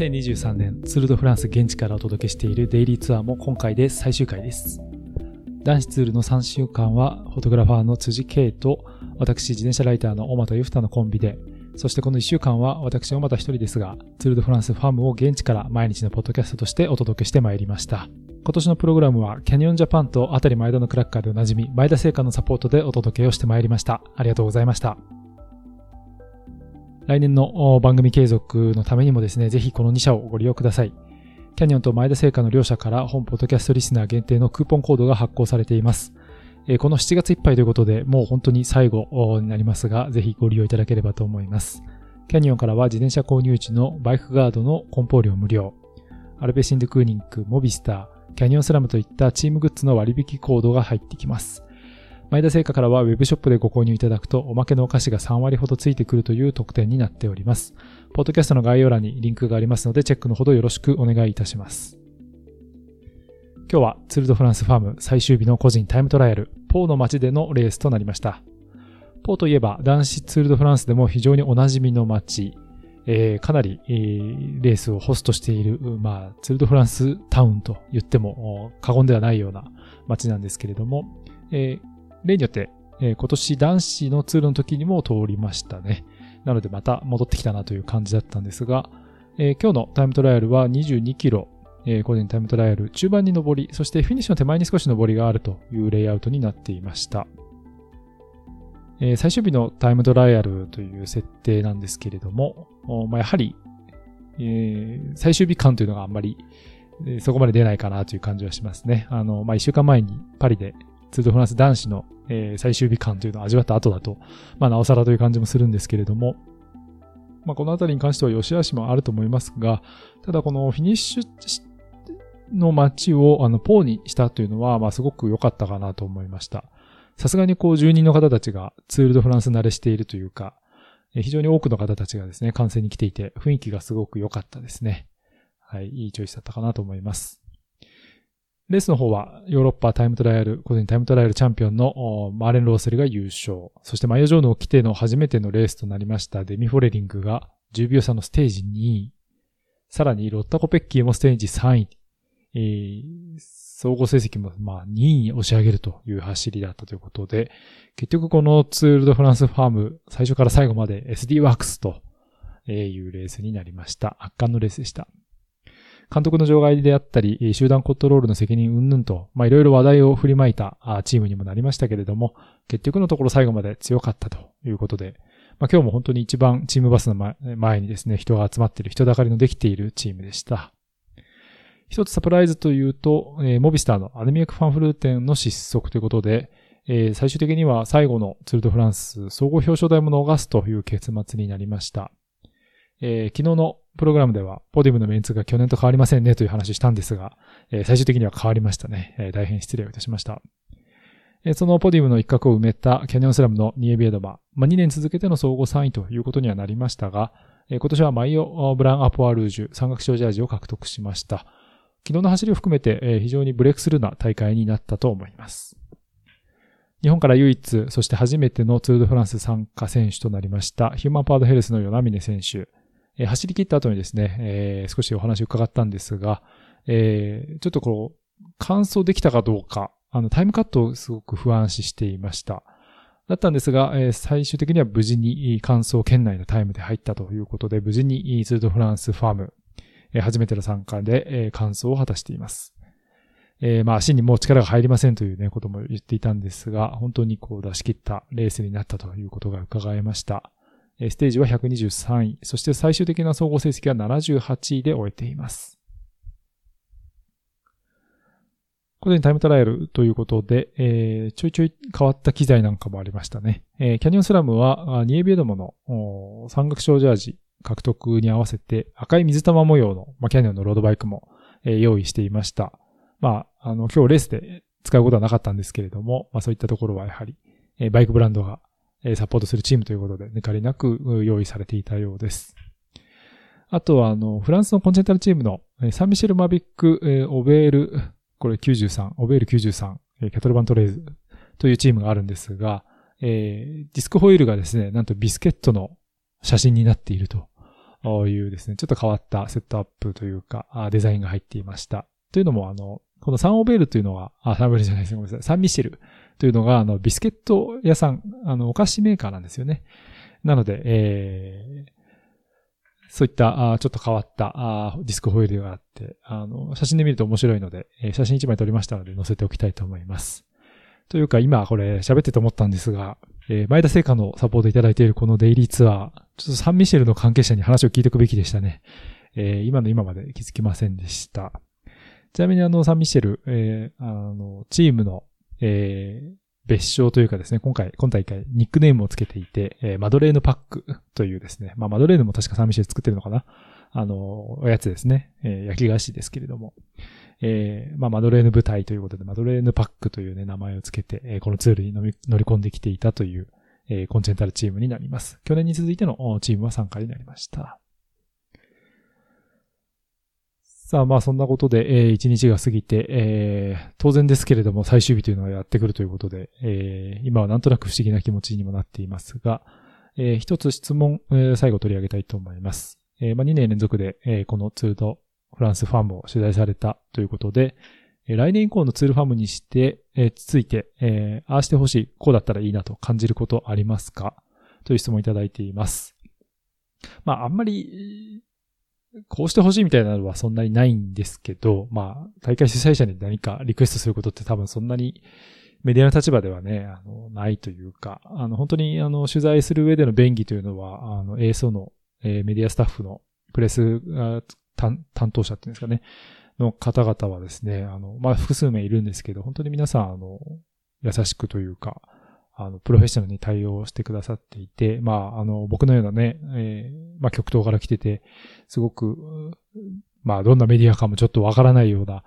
2023年ツールドフランス現地からお届けしているデイリーツアーも今回で最終回です。男子ツールの3週間はフォトグラファーの辻圭と私自転車ライターの小又ゆふたのコンビでそしてこの1週間は私小又一人ですがツールドフランスファームを現地から毎日のポッドキャストとしてお届けしてまいりました。今年のプログラムはキャニオンジャパンとあたり前田のクラッカーでおなじみ前田製菓のサポートでお届けをしてまいりました。ありがとうございました。来年の番組継続のためにもですね、ぜひこの2社をご利用ください。キャニオンと前田製菓の両社から本ポッドキャストリスナー限定のクーポンコードが発行されています。この7月いっぱいということで、もう本当に最後になりますが、ぜひご利用いただければと思います。キャニオンからは自転車購入時のバイクガードの梱包料無料、アルペシンドクーニング、モビスター、キャニオンスラムといったチームグッズの割引コードが入ってきます。前田製菓からは Web ショップでご購入いただくとおまけのお菓子が3割ほどついてくるという特典になっております。ポッドキャストの概要欄にリンクがありますのでチェックのほどよろしくお願いいたします。今日はツールドフランスファーム最終日の個人タイムトライアル、ポーの街でのレースとなりました。ポーといえば男子ツールドフランスでも非常におなじみの街、えー、かなり、えー、レースをホストしている、まあ、ツールドフランスタウンと言っても過言ではないような街なんですけれども、えー、例によって、えー、今年男子のツールの時にも通りましたね。なのでまた戻ってきたなという感じだったんですが、えー、今日のタイムトライアルは22キロ、えー、個人タイムトライアル中盤に上り、そしてフィニッシュの手前に少し上りがあるというレイアウトになっていました。えー、最終日のタイムトライアルという設定なんですけれども、まあ、やはり、えー、最終日感というのがあんまり、えー、そこまで出ないかなという感じはしますね。あの、まあ、一週間前にパリでツール・フランス男子の、えー、最終日感というのを味わった後だと、まあ、なおさらという感じもするんですけれども、まあ、このあたりに関しては良し悪しもあると思いますが、ただこのフィニッシュの街をあのポーにしたというのは、まあ、すごく良かったかなと思いました。さすがにこう住人の方たちがツール・ド・フランス慣れしているというか、非常に多くの方たちがですね、観戦に来ていて、雰囲気がすごく良かったですね。はい、いいチョイスだったかなと思います。レースの方はヨーロッパタイムトライアル、個人タイムトライアルチャンピオンのマーレン・ローセルが優勝。そしてマイオジョーノを来ての初めてのレースとなりましたデミ・フォレリングが10秒差のステージ2位。さらにロッタ・コペッキーもステージ3位。えー、総合成績もまあ2位に押し上げるという走りだったということで、結局このツールドフランスファーム最初から最後まで SD ワークスというレースになりました。圧巻のレースでした。監督の場外であったり、集団コントロールの責任云々と、まあいろいろ話題を振りまいたチームにもなりましたけれども、結局のところ最後まで強かったということで、まあ今日も本当に一番チームバスの前にですね、人が集まっている、人だかりのできているチームでした。一つサプライズというと、えー、モビスターのアルミエクファンフルーテンの失速ということで、えー、最終的には最後のツールドフランス総合表彰台も逃すという結末になりました。えー、昨日のプログラムでは、ポディムのメンツが去年と変わりませんねという話したんですが、えー、最終的には変わりましたね。えー、大変失礼をいたしました。えー、そのポディムの一角を埋めたキャニオンスラムのニエビエドバ、まあ、2年続けての総合3位ということにはなりましたが、えー、今年はマイオ・ブラン・アポアルージュ山岳賞ジャージを獲得しました。昨日の走りを含めて、えー、非常にブレイクスルーな大会になったと思います。日本から唯一、そして初めてのツールドフランス参加選手となりました、ヒューマンパードヘルスの与那峰選手。え、走り切った後にですね、えー、少しお話を伺ったんですが、えー、ちょっとこう、完走できたかどうか、あの、タイムカットをすごく不安視していました。だったんですが、えー、最終的には無事に完走圏内のタイムで入ったということで、無事にツールドフランスファーム、えー、初めての参加で、えー、完走を果たしています。えー、まあ足にもう力が入りませんというね、ことも言っていたんですが、本当にこう出し切ったレースになったということが伺えました。ステージは123位、そして最終的な総合成績は78位で終えています。これにタイムトライアルということで、えー、ちょいちょい変わった機材なんかもありましたね。えー、キャニオンスラムは、ニエビエドモの山岳賞ジャージ獲得に合わせて赤い水玉模様の、まあ、キャニオンのロードバイクも、えー、用意していました。まあ、あの、今日レースで使うことはなかったんですけれども、まあそういったところはやはり、えー、バイクブランドがえサポートするチームということで、抜かりなく用意されていたようです。あとは、あの、フランスのコンチェンタルチームのサンミシェル・マビック・オベール、これ93、オベール93、キャトルバントレーズというチームがあるんですが、えー、ディスクホイールがですね、なんとビスケットの写真になっているというですね、ちょっと変わったセットアップというか、デザインが入っていました。というのも、あの、このサンオベールというのは、あ、サンオベールじゃないですごめんなさい。サンミシェルというのが、あの、ビスケット屋さん、あの、お菓子メーカーなんですよね。なので、えー、そういったあちょっと変わったあディスクホイールがあって、あの、写真で見ると面白いので、えー、写真1枚撮りましたので載せておきたいと思います。というか今これ喋ってて思ったんですが、えー、前田製菓のサポートいただいているこのデイリーツアー、ちょっとサンミシェルの関係者に話を聞いておくべきでしたね。えー、今の今まで気づきませんでした。ちなみにあの、サンミシェル、えー、あの、チームの、えー、別称というかですね、今回、今大会、ニックネームをつけていて、えー、マドレーヌパックというですね、まあ、マドレーヌも確かサンミシェル作ってるのかな？あの、おやつですね、えー、焼き菓子ですけれども、えー、まあ、マドレーヌ部隊ということで、マドレーヌパックというね、名前をつけて、えー、このツールに乗り込んできていたという、えー、コンチェンタルチームになります。去年に続いてのチームは参加になりました。さあまあそんなことで、えー、一日が過ぎて、えー、当然ですけれども最終日というのがやってくるということで、えー、今はなんとなく不思議な気持ちにもなっていますが、えー、一つ質問、えー、最後取り上げたいと思います。えー、まあ2年連続で、えー、このツールドフランスファームを取材されたということで、え、来年以降のツールファームにして、えー、ついて、えー、ああしてほしい、こうだったらいいなと感じることありますか？という質問いただいています。まああんまりこうしてほしいみたいなのはそんなにないんですけど、まあ、大会主催者に何かリクエストすることって多分そんなにメディアの立場ではね、あの、ないというか、あの、本当にあの、取材する上での便宜というのは、あの、ASO の、えー、メディアスタッフのプレス担当者っていうんですかね、の方々はですね、あの、まあ、複数名いるんですけど、本当に皆さん、あの、優しくというか、あの、プロフェッショナルに対応してくださっていて、まあ、あの、僕のようなね、えー、まあ、極東から来てて、すごく、まあ、どんなメディアかもちょっとわからないような、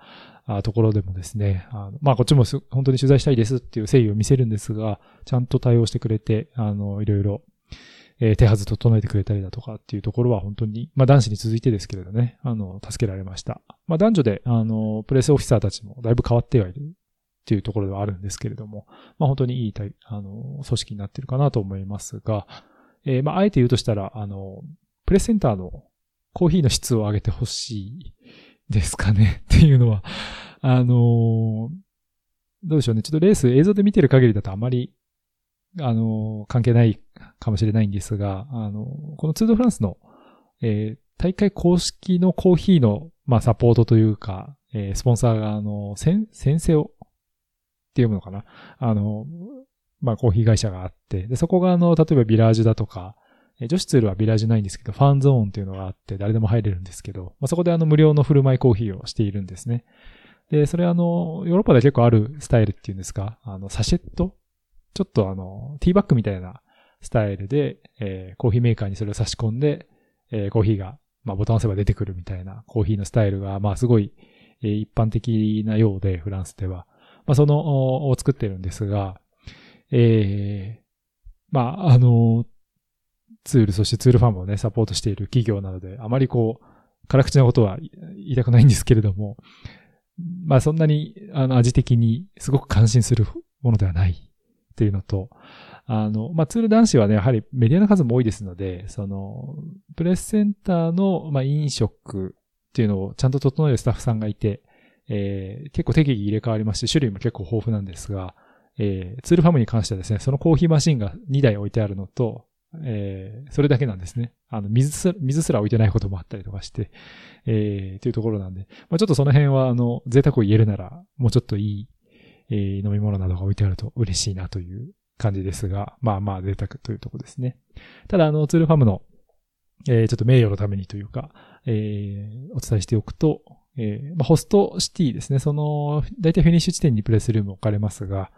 あところでもですね、あのまあ、こっちも本当に取材したいですっていう誠意を見せるんですが、ちゃんと対応してくれて、あの、いろいろ、えー、手はず整えてくれたりだとかっていうところは本当に、まあ男子に続いてですけれどね、あの、助けられました。まあ男女で、あの、プレスオフィサーたちもだいぶ変わってはいるっていうところではあるんですけれども、まあ本当にいいあの、組織になってるかなと思いますが、えー、まああえて言うとしたら、あの、プレスセンターのコーヒーの質を上げてほしいですかね っていうのは、あのどうでしょうね。ちょっとレース映像で見てる限りだとあまり、あの関係ないかもしれないんですが、あのこのツードフランスの、えー、大会公式のコーヒーの、まあ、サポートというか、えー、スポンサーが、あの、先生をって読むのかな？あの、まあ、コーヒー会社があって、で、そこがあの、例えばビラージュだとか、女子ツールはビラージュないんですけど、ファンゾーンっていうのがあって、誰でも入れるんですけど、まあ、そこであの、無料の振る舞いコーヒーをしているんですね。で、それあの、ヨーロッパで結構あるスタイルっていうんですか、あの、サシェット？ちょっとあの、ティーバッグみたいなスタイルで、えー、コーヒーメーカーにそれを差し込んで、えー、コーヒーが、まあ、ボタン押せば出てくるみたいなコーヒーのスタイルが、まあ、すごい、えー、一般的なようで、フランスでは。まあ、その、を作ってるんですが、ええー、まあ、あの、ツール、そしてツールファンもね、サポートしている企業なので、あまりこう、辛口なことは言いたくないんですけれども、まあそんなに、あの、味的にすごく感心するものではないっていうのと、あの、まあ、ツール男子はね、やはりメディアの数も多いですので、その、プレスセンターの、まあ、飲食っていうのをちゃんと整えるスタッフさんがいて、えー、結構適宜入れ替わりまして、種類も結構豊富なんですが、えー、ツールファムに関してはですね、そのコーヒーマシンが2台置いてあるのと、えー、それだけなんですね。あの、水す、水すら置いてないこともあったりとかして、えー、というところなんで、まあ、ちょっとその辺は、あの、贅沢を言えるなら、もうちょっといい、えー、飲み物などが置いてあると嬉しいなという感じですが、まあまあ贅沢というとこですね。ただ、あの、ツールファムの、えー、ちょっと名誉のためにというか、えー、お伝えしておくと、えー、まあ、ホストシティですね。その、大体フィニッシュ地点にプレスルーム置かれますが、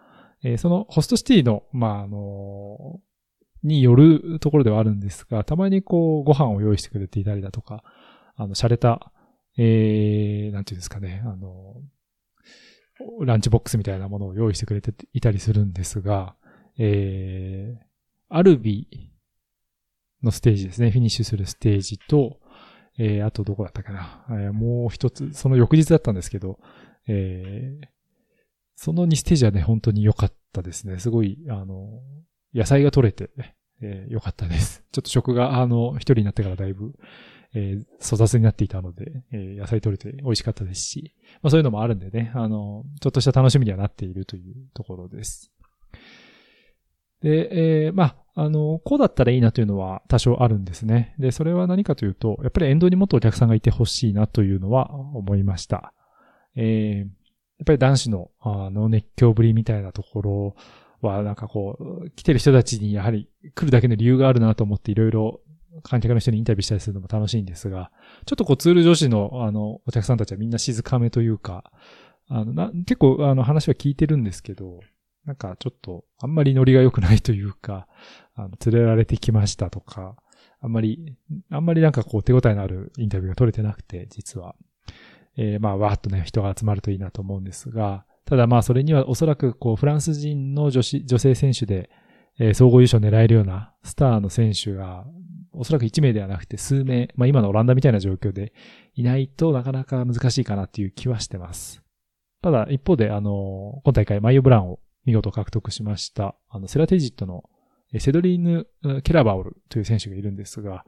えー、そのホストシティの、まあ、あのによるところではあるんですが、たまにこう、ご飯を用意してくれていたりだとか、あの、洒落た、えー、なんていうんですかね、あの、ランチボックスみたいなものを用意してくれていたりするんですが、えー、アルビのステージですね、フィニッシュするステージと、えー、あとどこだったかな。えー、もう一つ、その翌日だったんですけど、えー、その2ステージはね、本当に良かったですね。すごい、あの、野菜が取れて、えー、よかったです。ちょっと食が、あの、一人になってからだいぶ、えー、粗雑になっていたので、えー、野菜取れて美味しかったですし、まあそういうのもあるんでね、あの、ちょっとした楽しみにはなっているというところです。で、えー、まあ、あの、こうだったらいいなというのは多少あるんですね。で、それは何かというと、やっぱり沿道にもっとお客さんがいてほしいなというのは思いました。えー、やっぱり男子の、あの、熱狂ぶりみたいなところは、なんかこう、来てる人たちにやはり来るだけの理由があるなと思っていろいろ観客の人にインタビューしたりするのも楽しいんですが、ちょっとこうツール女子のあの、お客さんたちはみんな静かめというか、あの、な結構あの話は聞いてるんですけど、なんかちょっとあんまりノリが良くないというか、あの、連れられてきましたとか、あんまり、あんまりなんかこう手応えのあるインタビューが取れてなくて、実は。えー、まあ、わーっとね、人が集まるといいなと思うんですが、ただまあ、それにはおそらくこう、フランス人の女子、女性選手で、えー、総合優勝を狙えるようなスターの選手がおそらく1名ではなくて数名、まあ今のオランダみたいな状況でいないとなかなか難しいかなっていう気はしてます。ただ一方であの、今大会マイオブランを見事獲得しました、あの、セラテジットのセドリーヌ・ケラバオルという選手がいるんですが、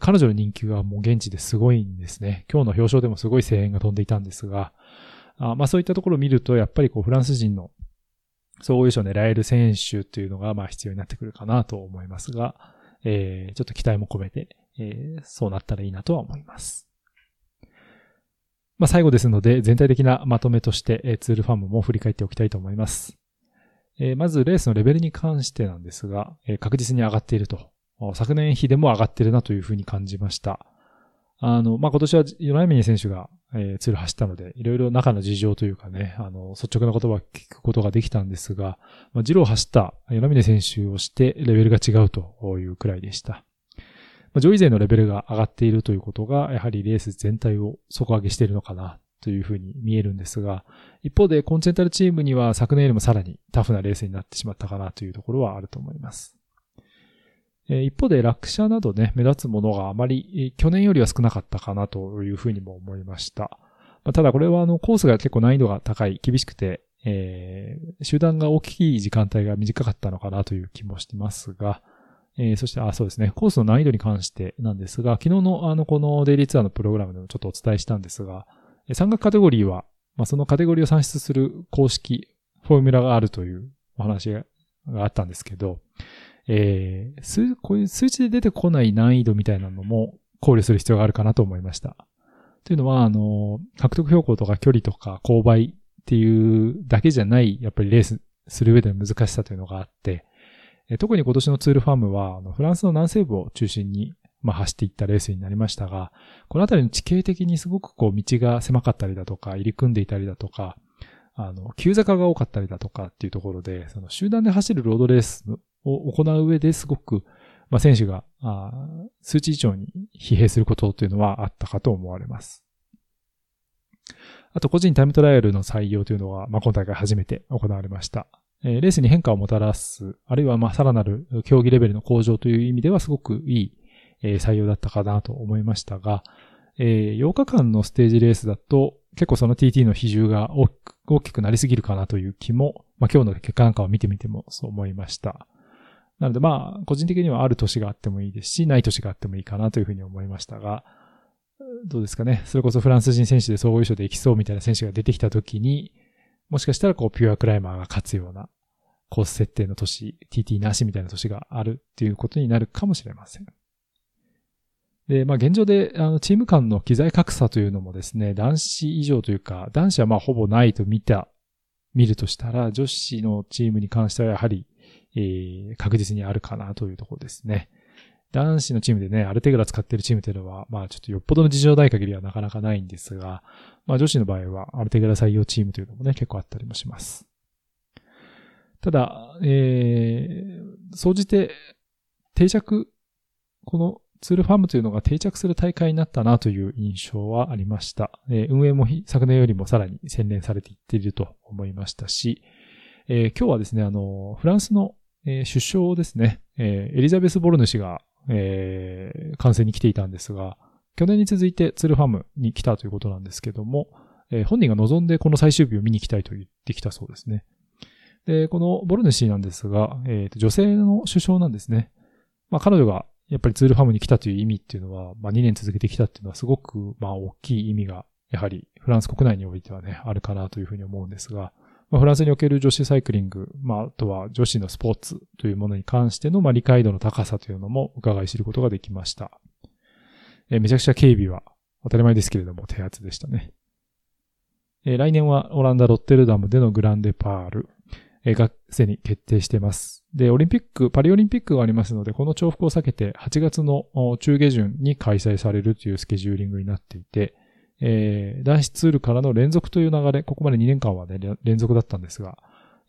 彼女の人気がもう現地ですごいんですね。今日の表彰でもすごい声援が飛んでいたんですが、あまあそういったところを見ると、やっぱりこうフランス人の総合優勝を狙える選手というのがまあ必要になってくるかなと思いますが、えー、ちょっと期待も込めて、えー、そうなったらいいなとは思います。まあ、最後ですので、全体的なまとめとして、え、ツールファームも振り返っておきたいと思います。えー、まず、レースのレベルに関してなんですが、えー、確実に上がっていると。昨年比でも上がっているなというふうに感じました。あの、まあ、今年はヨナエミニ選手が、えー、ツール走ったので、いろいろ中の事情というかね、あの、率直な言葉を聞くことができたんですが、まあ、ジロー走ったヨナミネ選手をしてレベルが違うというくらいでした。まあ、上位勢のレベルが上がっているということが、やはりレース全体を底上げしているのかなというふうに見えるんですが、一方でコンチェンタルチームには昨年よりもさらにタフなレースになってしまったかなというところはあると思います。一方で落車などね、目立つものがあまり去年よりは少なかったかなというふうにも思いました。ただこれはあのコースが結構難易度が高い、厳しくて、えー、集団が大きい時間帯が短かったのかなという気もしてますが、えー、そして、あ、そうですね、コースの難易度に関してなんですが、昨日のあの、このデイリーツアーのプログラムでもちょっとお伝えしたんですが、山岳カテゴリーは、まあ、そのカテゴリーを算出する公式、フォーミュラがあるというお話があったんですけど、えー、数、こういう数値で出てこない難易度みたいなのも考慮する必要があるかなと思いました。というのは、あの、獲得標高とか距離とか勾配っていうだけじゃない、やっぱりレースする上での難しさというのがあって、特に今年のツールファームは、フランスの南西部を中心に、まあ、走っていったレースになりましたが、この辺りの地形的にすごくこう道が狭かったりだとか、入り組んでいたりだとか、あの、急坂が多かったりだとかっていうところで、その集団で走るロードレースを行う上ですごく、まあ、選手があ数値以上に疲弊することというのはあったかと思われます。あと、個人タイムトライアルの採用というのは、まあ、今大会初めて行われました。え、レースに変化をもたらす、あるいは、ま、さらなる競技レベルの向上という意味では、すごくいい、え、採用だったかなと思いましたが、え、8日間のステージレースだと、結構その TT の比重が大きくなりすぎるかなという気も、まあ、今日の結果なんかを見てみてもそう思いました。なのでまあ、個人的にはある年があってもいいですし、ない年があってもいいかなというふうに思いましたが、どうですかね。それこそフランス人選手で総合優勝できそうみたいな選手が出てきたときに、もしかしたらこう、ピュアクライマーが勝つようなコース設定の年、TT なしみたいな年があるっていうことになるかもしれません。で、まあ現状で、あの、チーム間の機材格差というのもですね、男子以上というか、男子はまあほぼないと見た、見るとしたら、女子のチームに関してはやはり、えー、確実にあるかなというところですね。男子のチームでね、アルテグラ使ってるチームというのは、まあちょっとよっぽどの事情ない限りはなかなかないんですが、まあ女子の場合はアルテグラ採用チームというのもね、結構あったりもします。ただ、えー、総じて定着、このツールファームというのが定着する大会になったなという印象はありました。えー、運営も昨年よりもさらに洗練されていっていると思いましたし、えー、今日はですね、あの、フランスの、えー、首相ですね、えー、エリザベス・ボルヌ氏が、えー、観戦に来ていたんですが、去年に続いてツールファームに来たということなんですけども、えー、本人が望んでこの最終日を見に来たいと言ってきたそうですね。で、このボルヌ氏なんですが、えー、と女性の首相なんですね。まあ彼女がやっぱりツールファームに来たという意味っていうのは、まあ2年続けてきたっていうのはすごく、まあ大きい意味が、やはりフランス国内においてはね、あるかなというふうに思うんですが、まあ、フランスにおける女子サイクリング、まあ、あとは女子のスポーツというものに関しての、まあ、理解度の高さというのも伺い知ることができました。えー、めちゃくちゃ警備は当たり前ですけれども手厚でしたね。えー、来年はオランダ・ロッテルダムでのグランデパール、えー、がすでに決定しています。で、オリンピック、パリオリンピックがありますので、この重複を避けて8月の中下旬に開催されるというスケジューリングになっていて、えー、男子ツールからの連続という流れ、ここまで2年間はね、連続だったんですが、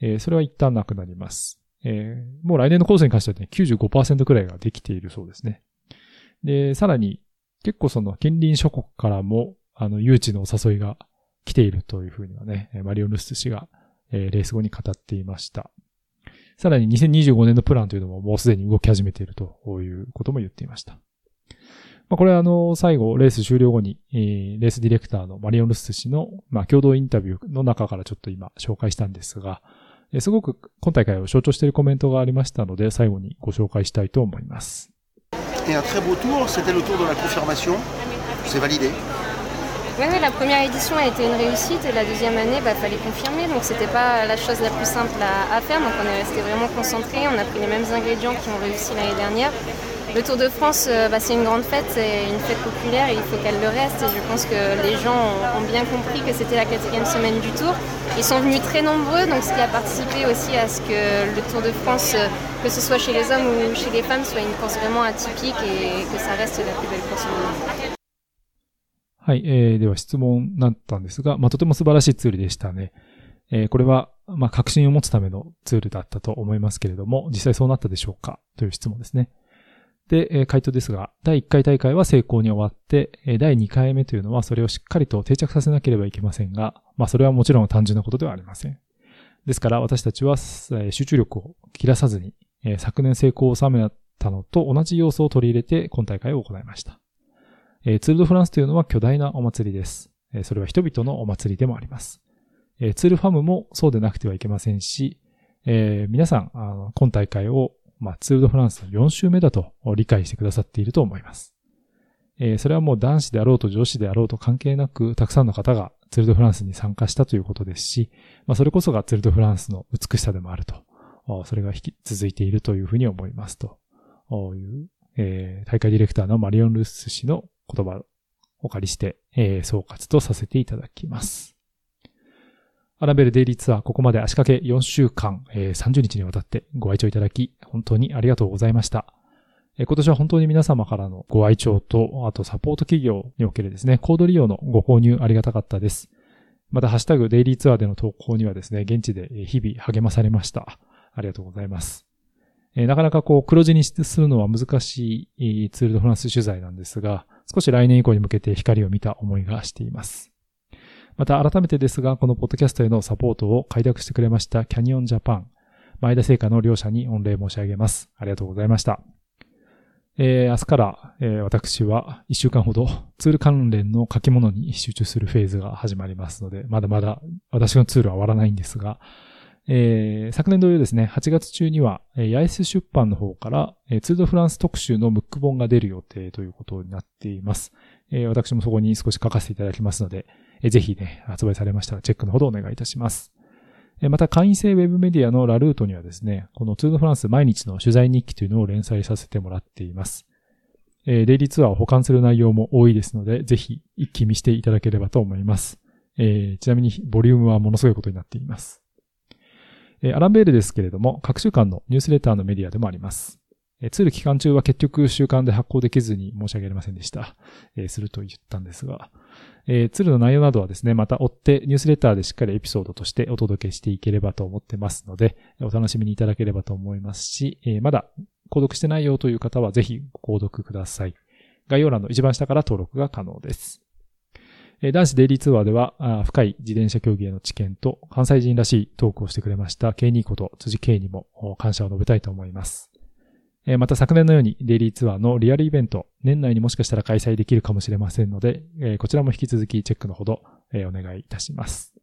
えー、それは一旦なくなります。えー、もう来年のコースに関してはね、95%くらいができているそうですね。で、さらに、結構その近隣諸国からも、あの、誘致のお誘いが来ているというふうにはね、マリオ・ルス氏が、えー、レース後に語っていました。さらに2025年のプランというのももうすでに動き始めているということも言っていました。まあ、これはあの、最後、レース終了後に、えー、レースディレクターのマリオン・ルス氏の、まあ、共同インタビューの中からちょっと今紹介したんですが、えー、すごく今大会を象徴しているコメントがありましたので、最後にご紹介したいと思います。Et un très beau tour, c'était le tour de la confirmation. C'est validé. Oui, la première édition a été une réussite et la deuxième année, il bah, fallait confirmer. Donc, c'était pas la chose la plus simple à, faire. Donc, on est resté vraiment concentré. On a pris les mêmes ingrédients qui ont réussi l'année dernière. Le Tour de France, euh, bah, c'est une grande fête, c'est une fête populaire et il faut qu'elle le reste. Et je pense que les gens ont, bien compris que c'était la quatrième semaine du Tour. Ils sont venus très nombreux, donc ce qui a participé aussi à ce que le Tour de France, euh, que ce soit chez les hommes ou chez les femmes, soit une course vraiment atypique et que ça reste la plus belle course du monde. はい、えー、では質問だったんですが、まあ、とても素晴らしいツールでしたね。えー、これは、まあ、確信を持つためのツールだったと思いますけれども、実際そうなったでしょうか？という質問ですね。で、え回答ですが、第1回大会は成功に終わって、え第2回目というのはそれをしっかりと定着させなければいけませんが、まあそれはもちろん単純なことではありません。ですから私たちは、え集中力を切らさずに、え昨年成功を収めたのと同じ要素を取り入れて今大会を行いました。えツールドフランスというのは巨大なお祭りです。えそれは人々のお祭りでもあります。えツールファムもそうでなくてはいけませんし、えー、皆さん、あの今大会をまあ、ツールドフランスの4週目だと理解してくださっていると思います。えー、それはもう男子であろうと女子であろうと関係なく、たくさんの方がツールドフランスに参加したということですし、まあ、それこそがツールドフランスの美しさでもあると、それが引き続いているというふうに思いますという、えー、大会ディレクターのマリオン・ルース氏の言葉をお借りして、えー、総括とさせていただきます。アラベルデイリーツアー、ここまで足掛け4週間、えー、30日にわたってご愛聴いただき、本当にありがとうございました。え、今年は本当に皆様からのご愛聴と、あとサポート企業におけるですね、コード利用のご購入ありがたかったです。また、ハッシュタグデイリーツアーでの投稿にはですね、現地で日々励まされました。ありがとうございます。え、なかなかこう、黒字にするのは難しいツールドフランス取材なんですが、少し来年以降に向けて光を見た思いがしています。また改めてですが、このポッドキャストへのサポートを開拓してくれましたキャニオンジャパン、前田製菓の両者に御礼申し上げます。ありがとうございました。えー、明日から、えー、私は一週間ほどツール関連の書き物に集中するフェーズが始まりますので、まだまだ私のツールは終わらないんですが、えー、昨年同様ですね、8月中には、えー、ヤイス出版の方から、えー、ツードフランス特集のムック本が出る予定ということになっています。えー、私もそこに少し書かせていただきますので、えー、ぜひね、発売されましたらチェックのほどお願いいたします。えー、また、会員制ウェブメディアのラルートにはですね、このツードフランス毎日の取材日記というのを連載させてもらっています。えー、デイリーツアーを保管する内容も多いですので、ぜひ一気見していただければと思います。えー、ちなみに、ボリュームはものすごいことになっています。え、アランベールですけれども、各週間のニュースレターのメディアでもあります。えツール期間中は結局週間で発行できずに申し訳ありませんでした。えすると言ったんですが、えツールの内容などはですね、また追ってニュースレターでしっかりエピソードとしてお届けしていければと思ってますので、お楽しみにいただければと思いますし、えまだ購読してないよという方はぜひご購読ください。概要欄の一番下から登録が可能です。男子デイリーツアーでは、深い自転車競技への知見と関西人らしいトークをしてくれました K2 こと辻 K にも感謝を述べたいと思います。また昨年のようにデイリーツアーのリアルイベント、年内にもしかしたら開催できるかもしれませんので、こちらも引き続きチェックのほどお願いいたします。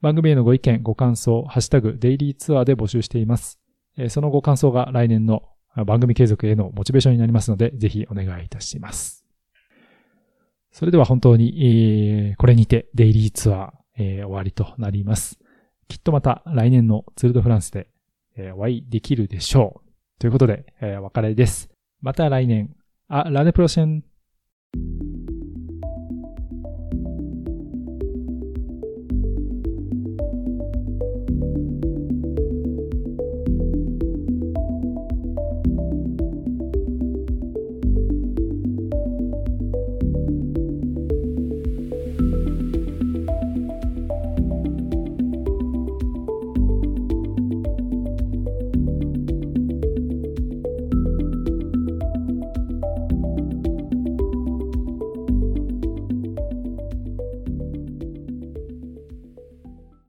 番組へのご意見、ご感想、ハッシュタグデイリーツアーで募集しています。そのご感想が来年の番組継続へのモチベーションになりますので、ぜひお願いいたします。それでは本当に、えー、これにてデイリーツアー、えー、終わりとなります。きっとまた来年のツールドフランスで、えー、お会いできるでしょう。ということで、えー、お別れです。また来年。あ、ラネプロシェン。